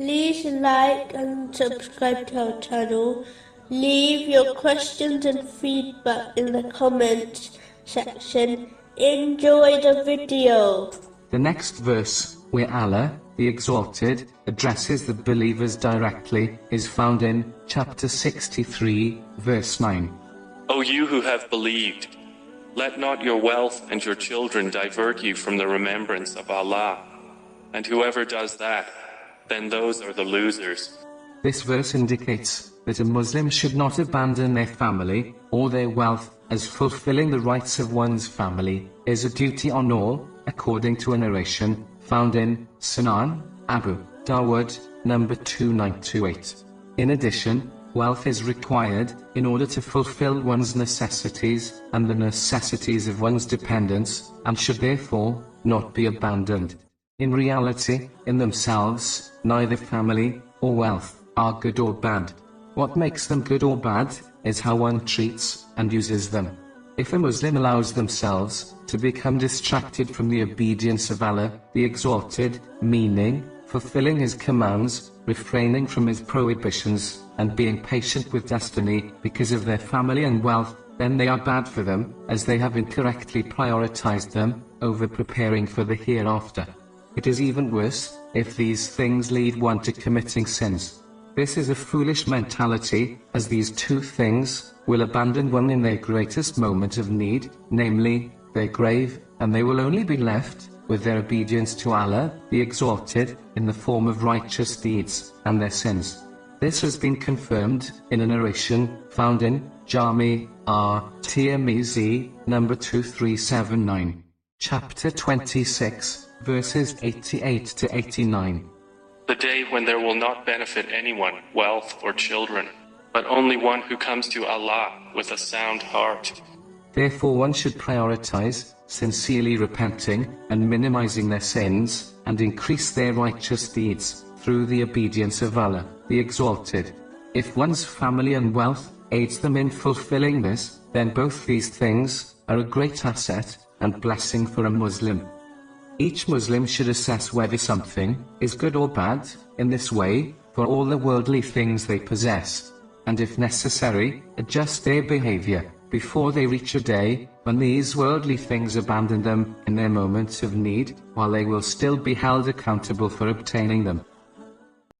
Please like and subscribe to our channel. Leave your questions and feedback in the comments section. Enjoy the video. The next verse, where Allah, the Exalted, addresses the believers directly, is found in chapter 63, verse 9. O you who have believed, let not your wealth and your children divert you from the remembrance of Allah. And whoever does that, then those are the losers. This verse indicates that a Muslim should not abandon their family or their wealth, as fulfilling the rights of one's family is a duty on all, according to a narration found in Sunan Abu Dawud, number 2928. In addition, wealth is required in order to fulfill one's necessities and the necessities of one's dependents, and should therefore not be abandoned. In reality, in themselves, neither family or wealth are good or bad. What makes them good or bad is how one treats and uses them. If a Muslim allows themselves to become distracted from the obedience of Allah, the Exalted, meaning, fulfilling His commands, refraining from His prohibitions, and being patient with destiny because of their family and wealth, then they are bad for them, as they have incorrectly prioritized them over preparing for the hereafter. It is even worse if these things lead one to committing sins. This is a foolish mentality, as these two things will abandon one in their greatest moment of need, namely, their grave, and they will only be left with their obedience to Allah, the Exalted, in the form of righteous deeds, and their sins. This has been confirmed in a narration found in Jami At Tirmizi, number 2379, chapter 26, verses 88 to 89. The day when there will not benefit anyone, wealth or children, but only one who comes to Allah with a sound heart. Therefore one should prioritize, sincerely repenting, and minimizing their sins, and increase their righteous deeds, through the obedience of Allah, the Exalted. If one's family and wealth aids them in fulfilling this, then both these things are a great asset and blessing for a Muslim. Each Muslim should assess whether something is good or bad, in this way, for all the worldly things they possess, and if necessary, adjust their behavior before they reach a day when these worldly things abandon them in their moments of need, while they will still be held accountable for obtaining them.